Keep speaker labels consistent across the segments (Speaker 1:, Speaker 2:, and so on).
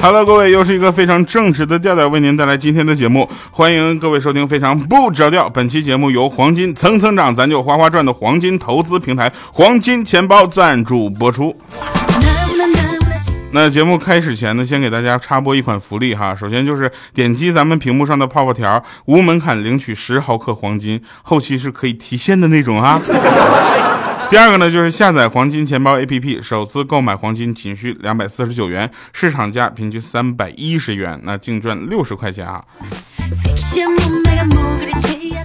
Speaker 1: Hello，各位，又是一个非常正直的调调为您带来今天的节目，欢迎各位收听非常不着调。本期节目由黄金蹭蹭涨，咱就哗哗赚的黄金投资平台黄金钱包赞助播出。那节目开始前呢，先给大家插播一款福利哈。首先就是点击咱们屏幕上的泡泡条，无门槛领取十毫克黄金，后期是可以提现的那种哈。第二个呢，就是下载黄金钱包 APP，首次购买黄金仅需两百四十九元，市场价平均三百一十元，那净赚六十块钱啊！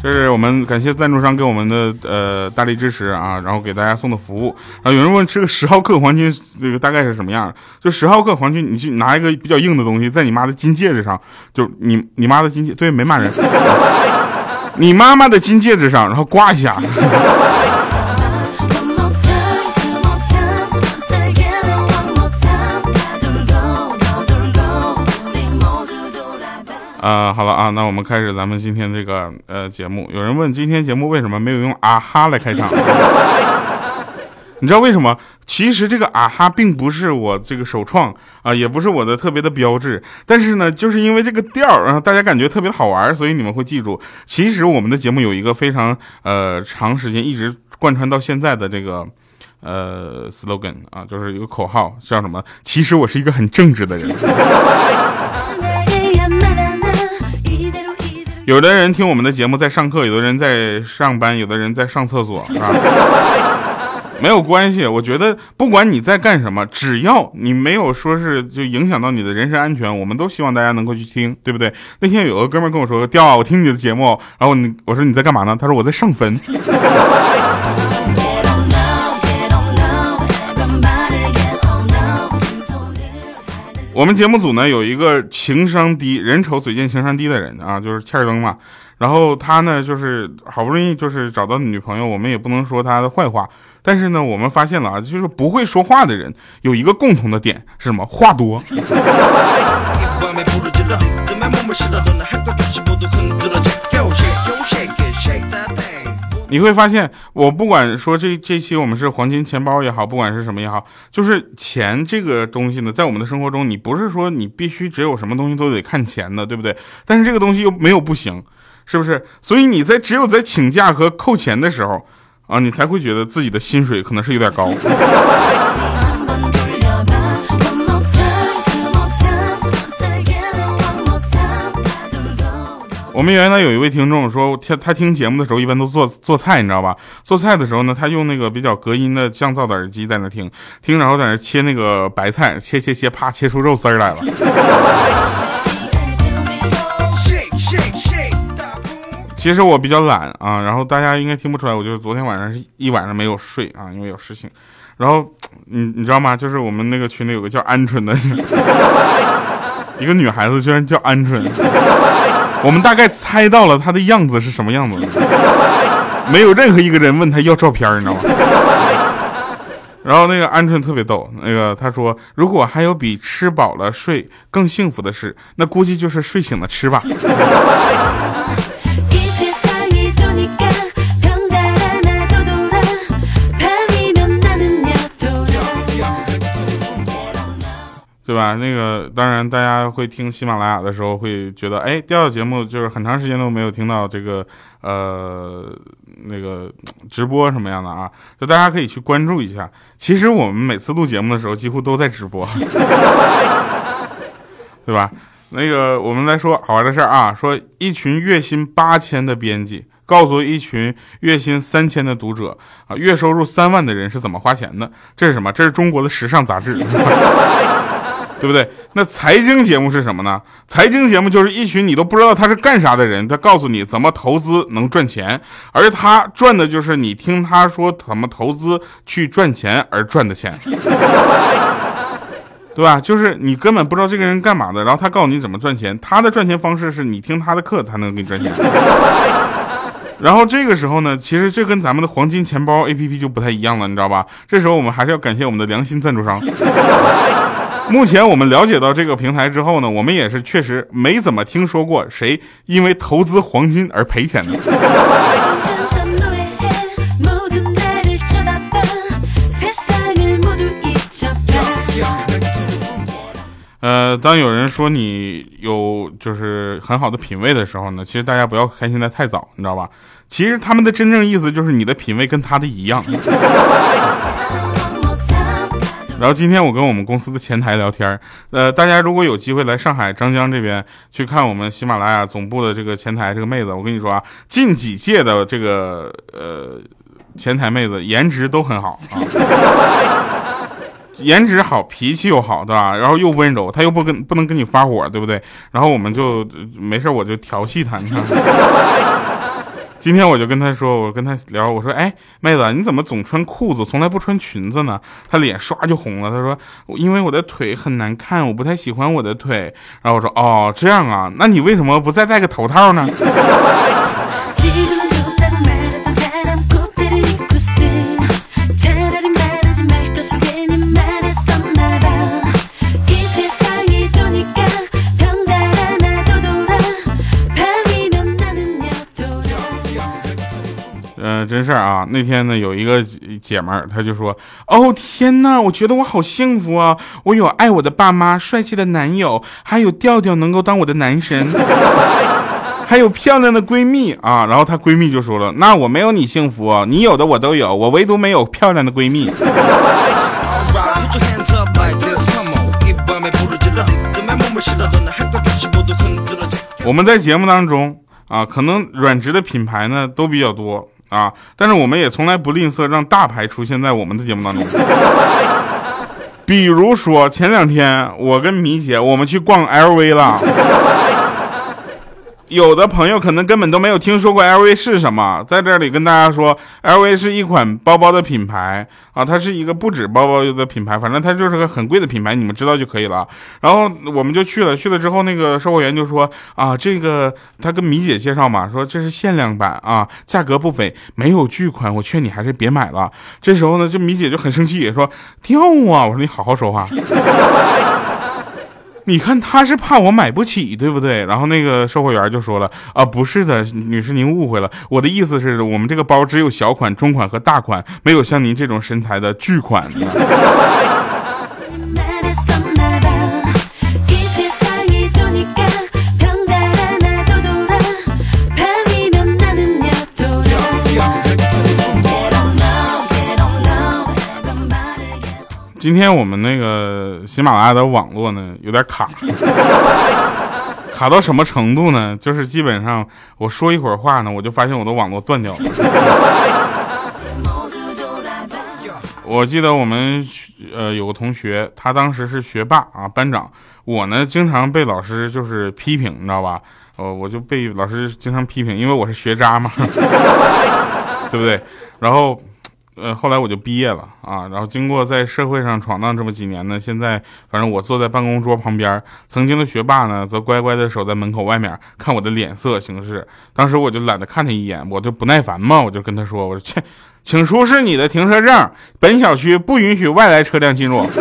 Speaker 1: 这是我们感谢赞助商给我们的呃大力支持啊，然后给大家送的服务啊。有人问这个十号克黄金这个大概是什么样？就十号克黄金，你去拿一个比较硬的东西，在你妈的金戒指上，就你你妈的金戒，对，没骂人，你妈妈的金戒指上，然后刮一下。啊，好了啊，那我们开始咱们今天这个呃节目。有人问今天节目为什么没有用啊哈来开场？你知道为什么？其实这个啊哈并不是我这个首创啊，也不是我的特别的标志。但是呢，就是因为这个调儿啊，大家感觉特别好玩，所以你们会记住。其实我们的节目有一个非常呃长时间一直贯穿到现在的这个呃 slogan 啊，就是一个口号，叫什么？其实我是一个很正直的人。有的人听我们的节目在上课，有的人在上班，有的人在上厕所，啊，没有关系。我觉得不管你在干什么，只要你没有说是就影响到你的人身安全，我们都希望大家能够去听，对不对？那天有个哥们跟我说：“调啊，我听你的节目。”然后你我说你在干嘛呢？他说我在上坟。我们节目组呢有一个情商低、人丑嘴贱、情商低的人啊，就是欠儿登嘛。然后他呢就是好不容易就是找到女朋友，我们也不能说他的坏话。但是呢，我们发现了啊，就是不会说话的人有一个共同的点是什么？话多。你会发现，我不管说这这期我们是黄金钱包也好，不管是什么也好，就是钱这个东西呢，在我们的生活中，你不是说你必须只有什么东西都得看钱的，对不对？但是这个东西又没有不行，是不是？所以你在只有在请假和扣钱的时候，啊，你才会觉得自己的薪水可能是有点高。我们原来有一位听众说，他他听节目的时候一般都做做菜，你知道吧？做菜的时候呢，他用那个比较隔音的降噪的耳机在那听听，然后在那切那个白菜，切切切，啪切出肉丝来了。其实我比较懒啊，然后大家应该听不出来，我就是昨天晚上是一晚上没有睡啊，因为有事情。然后你你知道吗？就是我们那个群里有个叫鹌鹑的 一个女孩子，居然叫鹌鹑。我们大概猜到了他的样子是什么样子，没有任何一个人问他要照片，你知道吗？然后那个鹌鹑特别逗，那个他说，如果还有比吃饱了睡更幸福的事，那估计就是睡醒了吃吧。对吧？那个当然，大家会听喜马拉雅的时候会觉得，哎，调调节目就是很长时间都没有听到这个呃那个直播什么样的啊？就大家可以去关注一下。其实我们每次录节目的时候，几乎都在直播，对吧？那个我们来说好玩的事儿啊，说一群月薪八千的编辑告诉一群月薪三千的读者啊，月收入三万的人是怎么花钱的？这是什么？这是中国的时尚杂志。对不对？那财经节目是什么呢？财经节目就是一群你都不知道他是干啥的人，他告诉你怎么投资能赚钱，而他赚的就是你听他说怎么投资去赚钱而赚的钱，对吧？就是你根本不知道这个人干嘛的，然后他告诉你怎么赚钱，他的赚钱方式是你听他的课，他能给你赚钱。然后这个时候呢，其实这跟咱们的黄金钱包 APP 就不太一样了，你知道吧？这时候我们还是要感谢我们的良心赞助商。目前我们了解到这个平台之后呢，我们也是确实没怎么听说过谁因为投资黄金而赔钱的。呃，当有人说你有就是很好的品味的时候呢，其实大家不要开心的太早，你知道吧？其实他们的真正意思就是你的品味跟他的一样。然后今天我跟我们公司的前台聊天呃，大家如果有机会来上海张江这边去看我们喜马拉雅总部的这个前台这个妹子，我跟你说啊，近几届的这个呃前台妹子颜值都很好啊，颜值好，脾气又好，对吧？然后又温柔，她又不跟不能跟你发火，对不对？然后我们就没事我就调戏她，你看。今天我就跟他说，我跟他聊，我说，哎，妹子，你怎么总穿裤子，从来不穿裙子呢？他脸刷就红了。他说，因为我的腿很难看，我不太喜欢我的腿。然后我说，哦，这样啊，那你为什么不再戴个头套呢？嗯，真事儿啊！那天呢，有一个姐们儿，她就说：“哦天哪，我觉得我好幸福啊！我有爱我的爸妈，帅气的男友，还有调调能够当我的男神，还有漂亮的闺蜜啊！”然后她闺蜜就说了：“那我没有你幸福，你有的我都有，我唯独没有漂亮的闺蜜。”我们在节目当中啊，可能软直的品牌呢都比较多。啊！但是我们也从来不吝啬让大牌出现在我们的节目当中。比如说前两天我跟米姐我们去逛 LV 了。有的朋友可能根本都没有听说过 LV 是什么，在这里跟大家说，LV 是一款包包的品牌啊，它是一个不止包包的品牌，反正它就是个很贵的品牌，你们知道就可以了。然后我们就去了，去了之后那个售货员就说啊，这个他跟米姐介绍嘛，说这是限量版啊，价格不菲，没有巨款，我劝你还是别买了。这时候呢，这米姐就很生气，说掉啊！我说你好好说话。你看他是怕我买不起，对不对？然后那个售货员就说了啊，不是的，女士您误会了，我的意思是我们这个包只有小款、中款和大款，没有像您这种身材的巨款。今天我们那个喜马拉雅的网络呢有点卡，卡到什么程度呢？就是基本上我说一会儿话呢，我就发现我的网络断掉了。我记得我们呃有个同学，他当时是学霸啊，班长。我呢经常被老师就是批评，你知道吧？呃，我就被老师经常批评，因为我是学渣嘛，对不对？然后。呃，后来我就毕业了啊，然后经过在社会上闯荡这么几年呢，现在反正我坐在办公桌旁边，曾经的学霸呢，则乖乖的守在门口外面看我的脸色行事。当时我就懒得看他一眼，我就不耐烦嘛，我就跟他说：“我说切，请出示你的停车证，本小区不允许外来车辆进入。”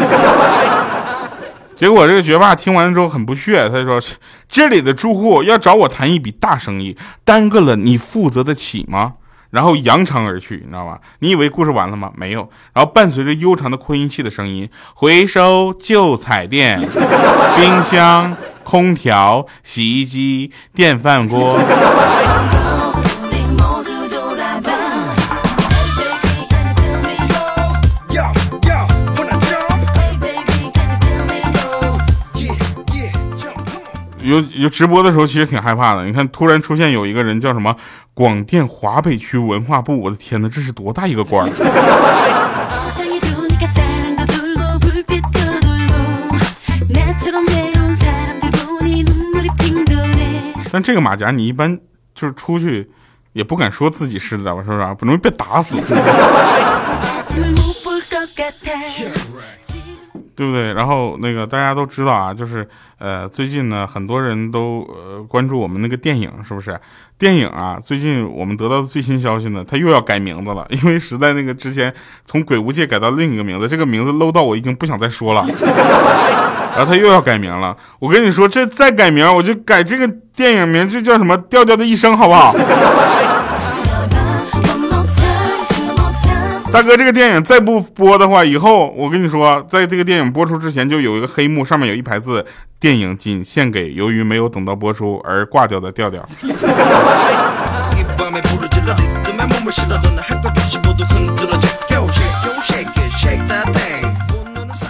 Speaker 1: 结果这个学霸听完之后很不屑，他就说：“这里的住户要找我谈一笔大生意，耽搁了你负责得起吗？”然后扬长而去，你知道吧？你以为故事完了吗？没有。然后伴随着悠长的扩音器的声音，回收旧彩电、冰箱、空调、洗衣机、电饭锅。有有直播的时候，其实挺害怕的。你看，突然出现有一个人叫什么广电华北区文化部，我的天哪，这是多大一个官儿但这个马甲，你一般就是出去也不敢说自己是的，吧，是不是，不容易被打死。对不对？然后那个大家都知道啊，就是呃，最近呢，很多人都呃关注我们那个电影，是不是？电影啊，最近我们得到的最新消息呢，它又要改名字了，因为实在那个之前从鬼屋界改到另一个名字，这个名字 low 到我已经不想再说了。然后他又要改名了，我跟你说，这再改名，我就改这个电影名，就叫什么《调调的一生》，好不好？大哥，这个电影再不播的话，以后我跟你说，在这个电影播出之前，就有一个黑幕，上面有一排字：电影仅献给由于没有等到播出而挂掉的调调。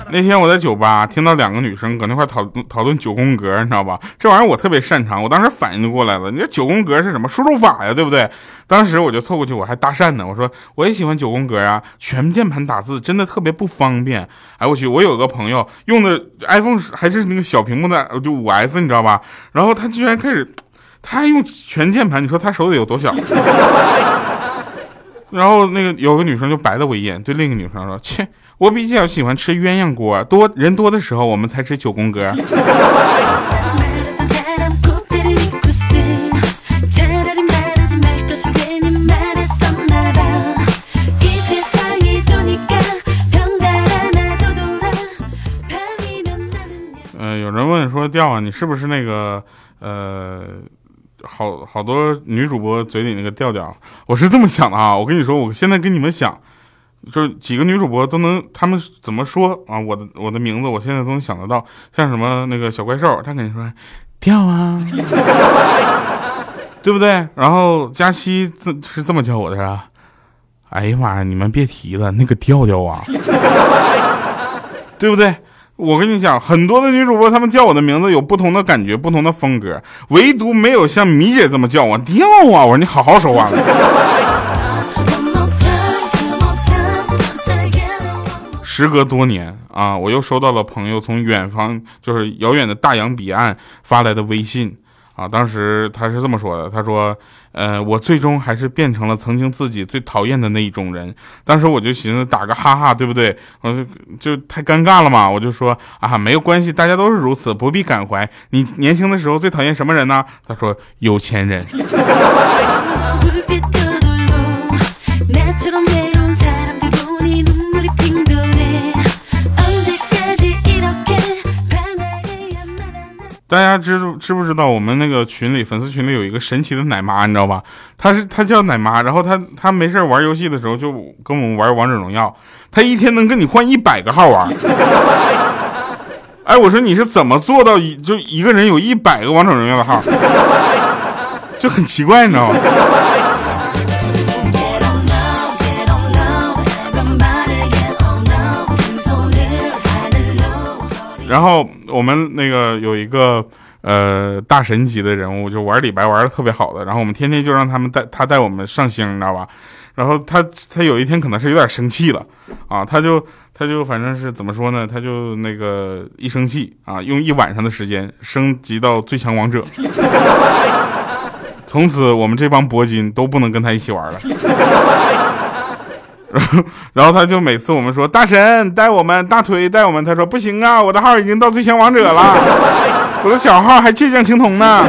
Speaker 1: 那天我在酒吧听到两个女生搁那块讨论讨论九宫格，你知道吧？这玩意儿我特别擅长，我当时反应就过来了。你这九宫格是什么输入法呀？对不对？当时我就凑过去，我还搭讪呢。我说我也喜欢九宫格啊，全键盘打字真的特别不方便。哎，我去，我有个朋友用的 iPhone 还是那个小屏幕的，就五 S，你知道吧？然后他居然开始，他还用全键盘，你说他手得有多小？然后那个有个女生就白了我一眼，对另一个女生说：“ 切。”我比较喜欢吃鸳鸯锅，多人多的时候我们才吃九宫格。嗯，有人问说调啊，你是不是那个呃，好好多女主播嘴里那个调调？我是这么想的啊，我跟你说，我现在跟你们想。就是几个女主播都能，他们怎么说啊？我的我的名字，我现在都能想得到。像什么那个小怪兽，他肯定说调啊，对不对？然后佳期这是这么叫我的，是吧？哎呀妈呀，你们别提了，那个调调啊，对不对？我跟你讲，很多的女主播，她们叫我的名字有不同的感觉，不同的风格，唯独没有像米姐这么叫我调啊！我说你好好说话。时隔多年啊，我又收到了朋友从远方，就是遥远的大洋彼岸发来的微信啊。当时他是这么说的：“他说，呃，我最终还是变成了曾经自己最讨厌的那一种人。”当时我就寻思打个哈哈，对不对？我就就太尴尬了嘛，我就说啊，没有关系，大家都是如此，不必感怀。你年轻的时候最讨厌什么人呢？他说有钱人。大家知知不知道我们那个群里粉丝群里有一个神奇的奶妈，你知道吧？她是她叫奶妈，然后她她没事玩游戏的时候就跟我们玩王者荣耀，她一天能跟你换一百个号玩。哎，我说你是怎么做到一就一个人有一百个王者荣耀的号？就很奇怪，你知道吗？然后我们那个有一个呃大神级的人物，就玩李白玩的特别好的，然后我们天天就让他们带他带我们上星，你知道吧？然后他他有一天可能是有点生气了啊，他就他就反正是怎么说呢？他就那个一生气啊，用一晚上的时间升级到最强王者，从此我们这帮铂金都不能跟他一起玩了。然后，他就每次我们说大神带我们，大腿带我们，他说不行啊，我的号已经到最强王者了，我的小号还倔强青铜呢。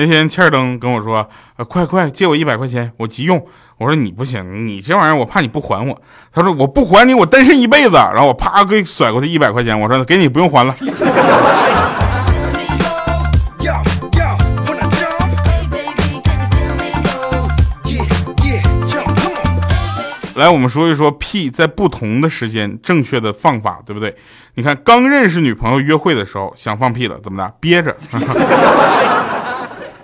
Speaker 1: 那天欠儿登跟我说，呃，快快借我一百块钱，我急用。我说你不行，你这玩意儿我怕你不还我。他说我不还你，我单身一辈子。然后我啪给甩过去一百块钱，我说给你不用还了。来，我们说一说屁在不同的时间正确的放法，对不对？你看，刚认识女朋友约会的时候想放屁了，怎么的？憋着。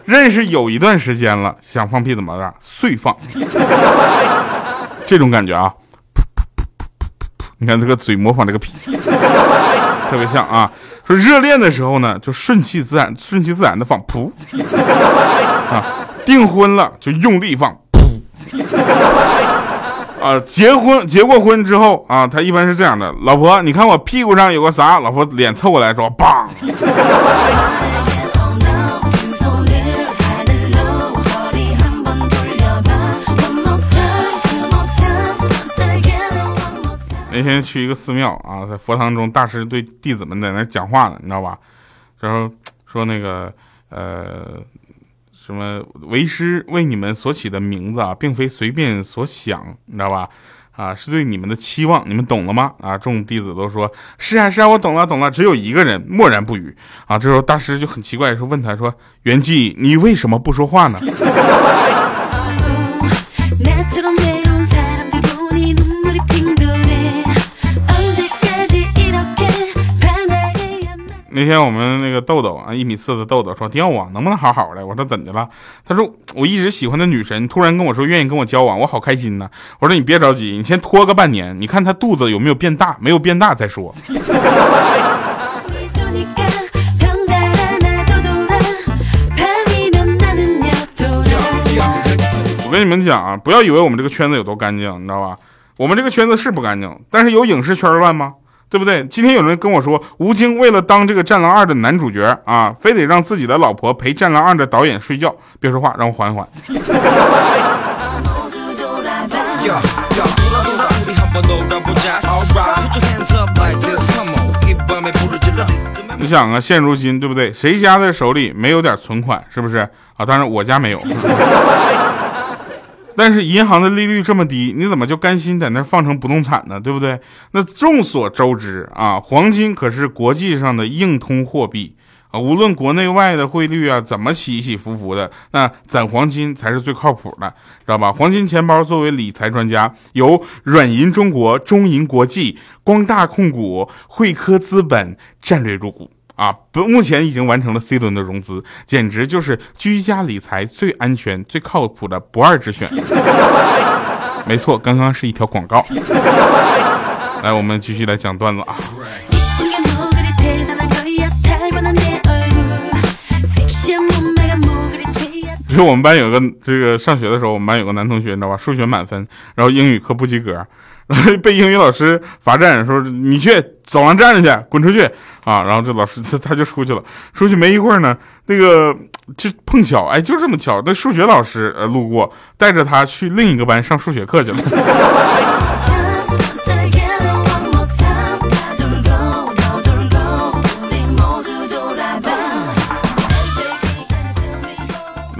Speaker 1: 认识有一段时间了，想放屁怎么着？碎放。这种感觉啊，噗噗噗噗噗噗，你看这个嘴模仿这个屁，特别像啊。说热恋的时候呢，就顺其自然，顺其自然的放噗。啊，订婚了就用力放噗。啊结婚结过婚之后啊他一般是这样的老婆你看我屁股上有个啥？老婆脸凑过来说棒！那天去一个寺庙啊在佛堂中大师对弟子们在那讲话呢你知道吧？然后说那个呃什么为师为你们所起的名字啊，并非随便所想，你知道吧？啊，是对你们的期望，你们懂了吗？啊，众弟子都说是啊，是啊，我懂了，懂了。只有一个人默然不语。啊，这时候大师就很奇怪，说问他说：“圆寂，你为什么不说话呢？”那天我们那个豆豆啊，一米四的豆豆说：“掉啊，能不能好好的？”我说：“怎的了？”他说：“我一直喜欢的女神突然跟我说愿意跟我交往，我好开心呢。”我说：“你别着急，你先拖个半年，你看她肚子有没有变大，没有变大再说。”我跟你们讲啊，不要以为我们这个圈子有多干净，你知道吧？我们这个圈子是不干净，但是有影视圈乱吗？对不对？今天有人跟我说，吴京为了当这个《战狼二》的男主角啊，非得让自己的老婆陪《战狼二》的导演睡觉。别说话，让我缓缓。你想啊，现如今对不对？谁家的手里没有点存款？是不是啊？当然我家没有。但是银行的利率这么低，你怎么就甘心在那放成不动产呢？对不对？那众所周知啊，黄金可是国际上的硬通货币啊，无论国内外的汇率啊怎么起起伏伏的，那攒黄金才是最靠谱的，知道吧？黄金钱包作为理财专家，由软银中国、中银国际、光大控股、汇科资本战略入股。啊，不，目前已经完成了 C 轮的融资，简直就是居家理财最安全、最靠谱的不二之选。没错，刚刚是一条广告。来，我们继续来讲段子啊。因为我们班有个这个上学的时候，我们班有个男同学，你知道吧？数学满分，然后英语课不及格，被英语老师罚站，说你去走廊站着去，滚出去啊！然后这老师他 他就出去了，出去没一会儿呢，那个就碰巧，哎，就这么巧，那数学老师呃路过，带着他去另一个班上数学课去了。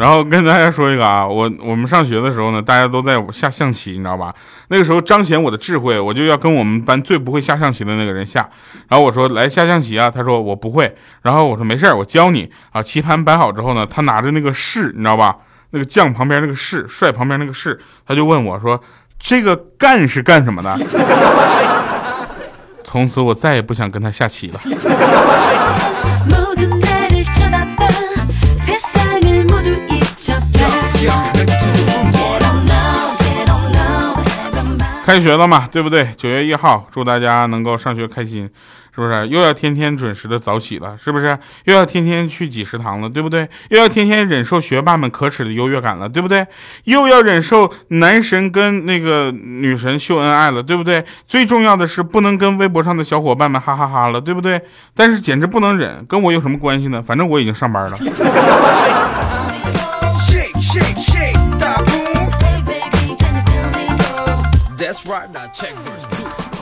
Speaker 1: 然后跟大家说一个啊，我我们上学的时候呢，大家都在下象棋，你知道吧？那个时候彰显我的智慧，我就要跟我们班最不会下象棋的那个人下。然后我说来下象棋啊，他说我不会。然后我说没事儿我教你啊。棋盘摆好之后呢，他拿着那个士，你知道吧？那个将旁边那个士，帅旁边那个士，他就问我说这个干是干什么的？从此我再也不想跟他下棋了。开学了嘛，对不对？九月一号，祝大家能够上学开心，是不是？又要天天准时的早起了，是不是？又要天天去挤食堂了，对不对？又要天天忍受学霸们可耻的优越感了，对不对？又要忍受男神跟那个女神秀恩爱了，对不对？最重要的是不能跟微博上的小伙伴们哈哈哈了，对不对？但是简直不能忍，跟我有什么关系呢？反正我已经上班了。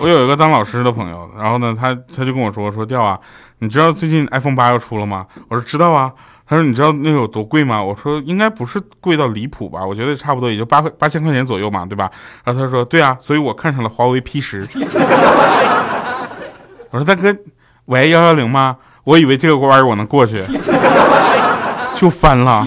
Speaker 1: 我有一个当老师的朋友，然后呢，他他就跟我说说调啊，你知道最近 iPhone 八要出了吗？我说知道啊。他说你知道那有多贵吗？我说应该不是贵到离谱吧，我觉得差不多也就八块八千块钱左右嘛，对吧？然后他说对啊，所以我看上了华为 P 十。我说大哥，喂幺幺零吗？我以为这个关我能过去，就翻了。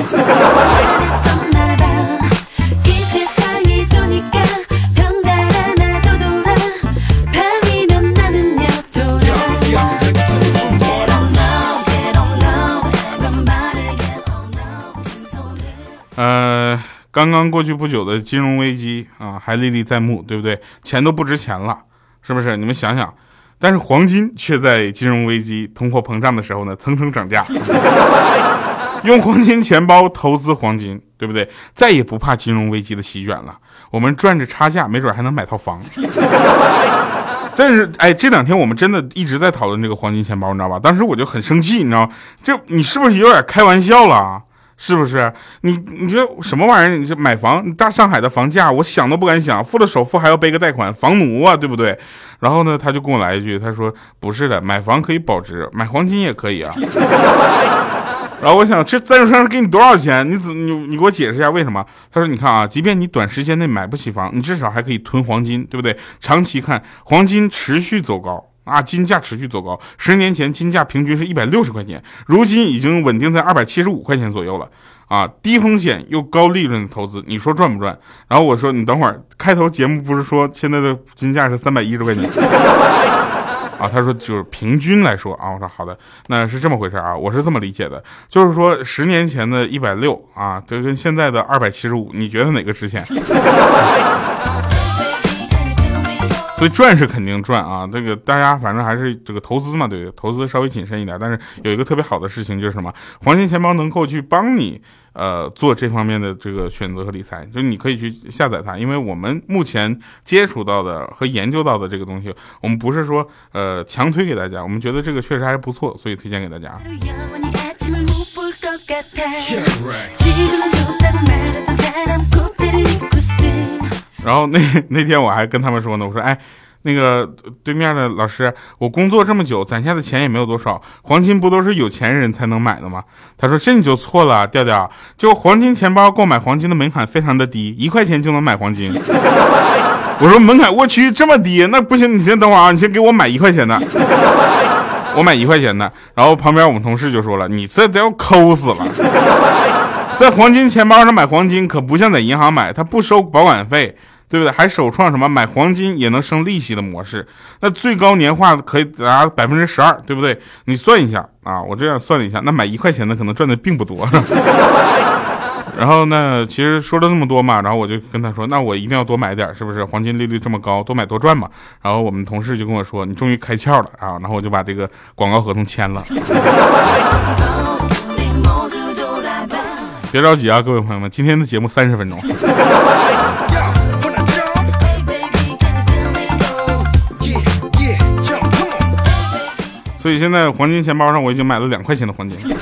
Speaker 1: 呃，刚刚过去不久的金融危机啊，还历历在目，对不对？钱都不值钱了，是不是？你们想想，但是黄金却在金融危机、通货膨胀的时候呢，蹭蹭涨价。用黄金钱包投资黄金，对不对？再也不怕金融危机的席卷了。我们赚着差价，没准还能买套房。但是，哎，这两天我们真的一直在讨论这个黄金钱包，你知道吧？当时我就很生气，你知道吗？这你是不是有点开玩笑了？是不是？你你说什么玩意儿？你这买房，你大上海的房价，我想都不敢想，付了首付还要背个贷款，房奴啊，对不对？然后呢，他就跟我来一句，他说不是的，买房可以保值，买黄金也可以啊。然后我想，这赞助商给你多少钱？你怎你你给我解释一下为什么？他说，你看啊，即便你短时间内买不起房，你至少还可以囤黄金，对不对？长期看，黄金持续走高。啊，金价持续走高。十年前金价平均是一百六十块钱，如今已经稳定在二百七十五块钱左右了。啊，低风险又高利润的投资，你说赚不赚？然后我说，你等会儿，开头节目不是说现在的金价是三百一十块钱？啊，他说就是平均来说啊。我说好的，那是这么回事啊，我是这么理解的，就是说十年前的一百六啊，这跟现在的二百七十五，你觉得哪个值钱？所以赚是肯定赚啊，这个大家反正还是这个投资嘛，对，投资稍微谨慎一点。但是有一个特别好的事情就是什么，黄金钱包能够去帮你呃做这方面的这个选择和理财，就你可以去下载它。因为我们目前接触到的和研究到的这个东西，我们不是说呃强推给大家，我们觉得这个确实还不错，所以推荐给大家。然后那 那天我还跟他们说呢，我说哎，那个对面的老师，我工作这么久攒下的钱也没有多少，黄金不都是有钱人才能买的吗？他说这你就错了，调调，就黄金钱包购买黄金的门槛非常的低，一块钱就能买黄金。我说门槛我去这么低，那不行，你先等会儿啊，你先给我买一块钱的，我买一块钱的。然后旁边我们同事就说了，你这都要抠死了，在黄金钱包上买黄金可不像在银行买，他不收保管费。对不对？还首创什么买黄金也能生利息的模式？那最高年化可以达百分之十二，对不对？你算一下啊，我这样算了一下，那买一块钱的可能赚的并不多。然后呢，其实说了那么多嘛，然后我就跟他说，那我一定要多买点，是不是？黄金利率这么高，多买多赚嘛。然后我们同事就跟我说，你终于开窍了啊！然后我就把这个广告合同签了。别着急啊，各位朋友们，今天的节目三十分钟。所以现在黄金钱包上我已经买了两块钱的黄金，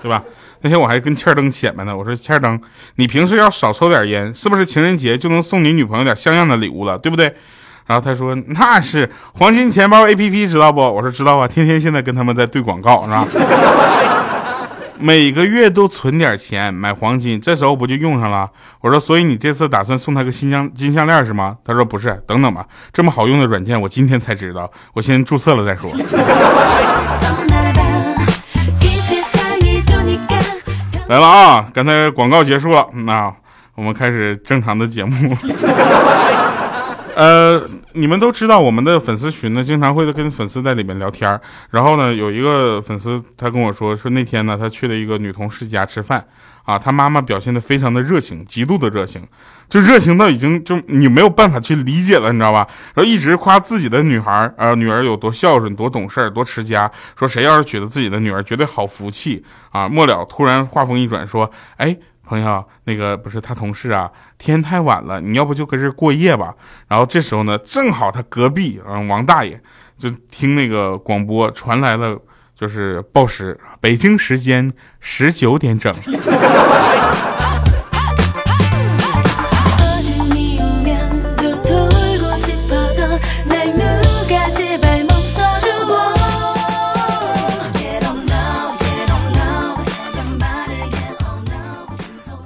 Speaker 1: 对吧？那天我还跟欠灯显摆呢，我说欠灯，你平时要少抽点烟，是不是情人节就能送你女朋友点像样的礼物了，对不对？然后他说那是黄金钱包 A P P 知道不？我说知道啊，天天现在跟他们在对广告，是吧？每个月都存点钱买黄金，这时候不就用上了？我说，所以你这次打算送他个新项金项链是吗？他说不是，等等吧，这么好用的软件我今天才知道，我先注册了再说。来了啊，刚才广告结束了，那我们开始正常的节目。呃，你们都知道我们的粉丝群呢，经常会跟粉丝在里面聊天然后呢，有一个粉丝他跟我说，说那天呢，他去了一个女同事家吃饭，啊，他妈妈表现的非常的热情，极度的热情，就热情到已经就你没有办法去理解了，你知道吧？然后一直夸自己的女孩儿，女儿有多孝顺，多懂事，多持家，说谁要是娶了自己的女儿，绝对好福气啊！末了，突然话锋一转，说，哎。朋友，那个不是他同事啊，天太晚了，你要不就搁这过夜吧。然后这时候呢，正好他隔壁啊，王大爷就听那个广播传来了，就是报时，北京时间十九点整。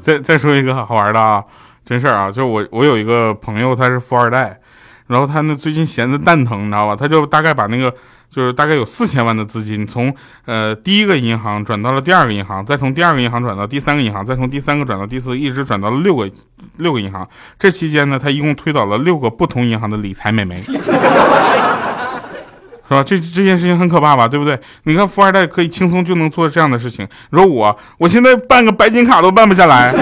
Speaker 1: 再再说一个好玩的啊，真事儿啊，就我我有一个朋友，他是富二代，然后他呢最近闲的蛋疼，你知道吧？他就大概把那个就是大概有四千万的资金，从呃第一个银行转到了第二个银行，再从第二个银行转到第三个银行，再从第三个转到第四，一直转到了六个六个银行。这期间呢，他一共推倒了六个不同银行的理财美眉。是吧？这这件事情很可怕吧？对不对？你看富二代可以轻松就能做这样的事情，你说我，我现在办个白金卡都办不下来。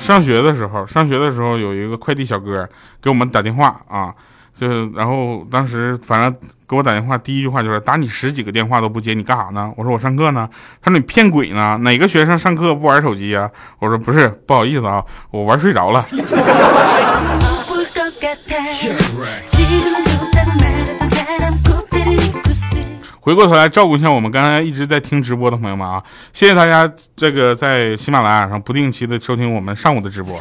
Speaker 1: 上学的时候，上学的时候有一个快递小哥给我们打电话啊。就然后当时反正给我打电话，第一句话就是打你十几个电话都不接，你干啥呢？我说我上课呢。他说你骗鬼呢？哪个学生上课不玩手机啊？我说不是，不好意思啊，我玩睡着了。回过头来照顾一下我们刚才一直在听直播的朋友们啊，谢谢大家这个在喜马拉雅上不定期的收听我们上午的直播。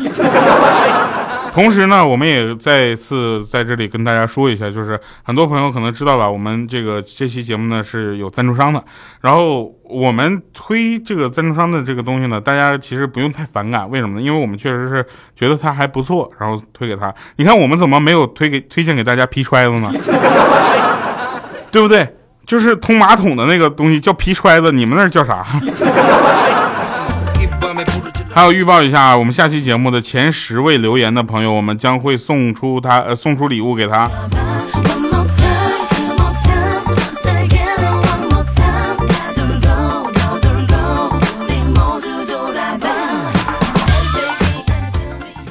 Speaker 1: 同时呢，我们也再次在这里跟大家说一下，就是很多朋友可能知道了，我们这个这期节目呢是有赞助商的。然后我们推这个赞助商的这个东西呢，大家其实不用太反感，为什么呢？因为我们确实是觉得它还不错，然后推给他。你看我们怎么没有推给推荐给大家皮揣子呢？对不对？就是通马桶的那个东西叫皮揣子，你们那叫啥？还有预报一下，我们下期节目的前十位留言的朋友，我们将会送出他呃送出礼物给他。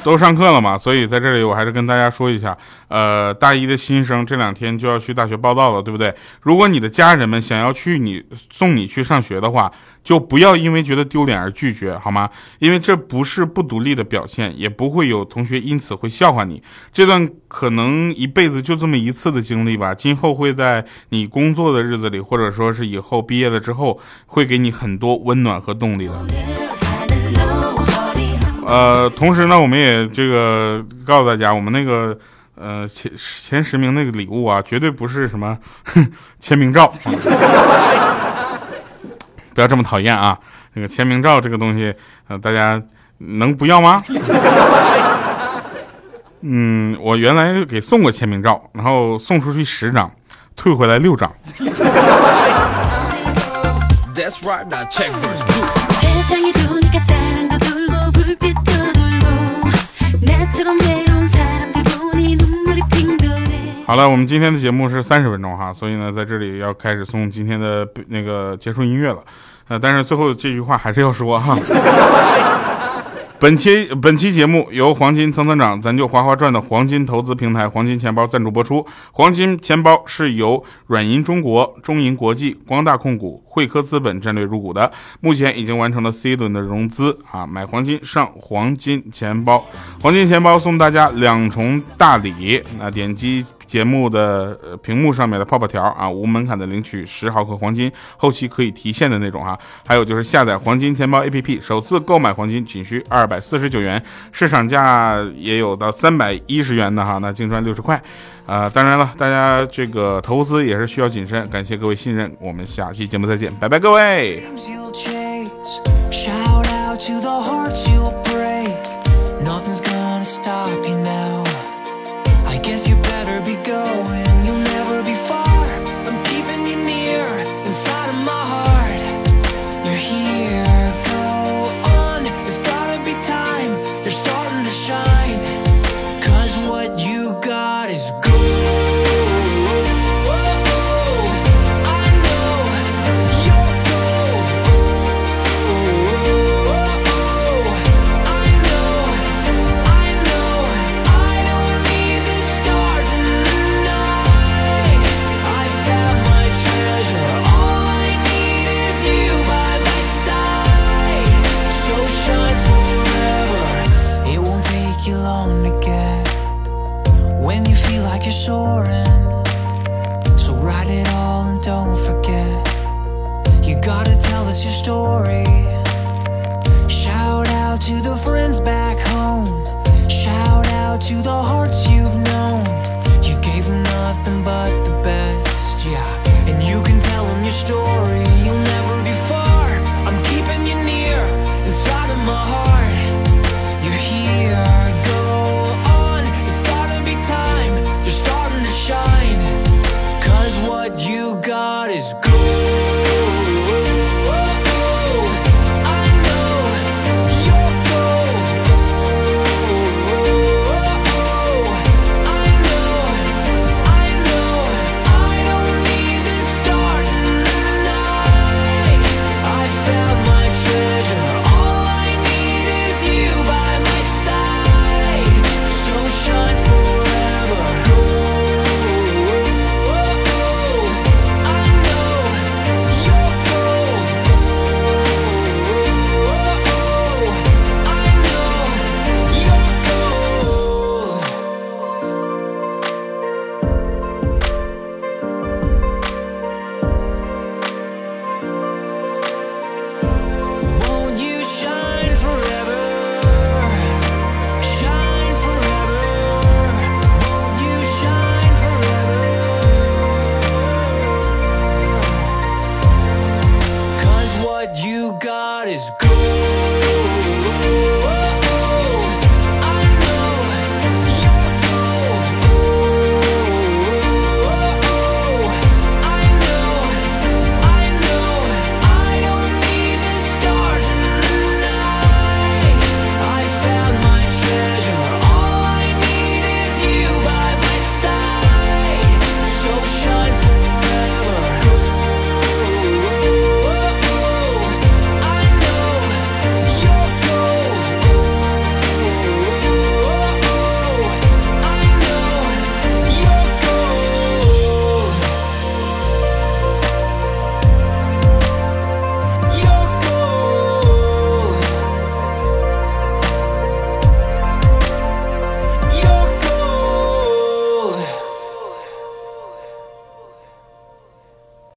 Speaker 1: 都上课了嘛，所以在这里我还是跟大家说一下，呃，大一的新生这两天就要去大学报道了，对不对？如果你的家人们想要去你送你去上学的话，就不要因为觉得丢脸而拒绝，好吗？因为这不是不独立的表现，也不会有同学因此会笑话你。这段可能一辈子就这么一次的经历吧，今后会在你工作的日子里，或者说是以后毕业了之后，会给你很多温暖和动力的。呃，同时呢，我们也这个告诉大家，我们那个呃前前十名那个礼物啊，绝对不是什么签名照，不要这么讨厌啊！那个签名照这个东西，呃，大家能不要吗？嗯，我原来给送过签名照，然后送出去十张，退回来六张。好了，我们今天的节目是三十分钟哈，所以呢，在这里要开始送今天的那个结束音乐了，呃，但是最后这句话还是要说哈。本期本期节目由黄金蹭蹭涨，咱就哗哗转的黄金投资平台黄金钱包赞助播出。黄金钱包是由软银中国、中银国际、光大控股、汇科资本战略入股的，目前已经完成了 C 轮的融资啊！买黄金上黄金钱包，黄金钱包送大家两重大礼，那点击。节目的屏幕上面的泡泡条啊，无门槛的领取十毫克黄金，后期可以提现的那种哈。还有就是下载黄金钱包 APP，首次购买黄金仅需二百四十九元，市场价也有到三百一十元的哈，那净赚六十块。啊，当然了，大家这个投资也是需要谨慎，感谢各位信任，我们下期节目再见，拜拜，各位。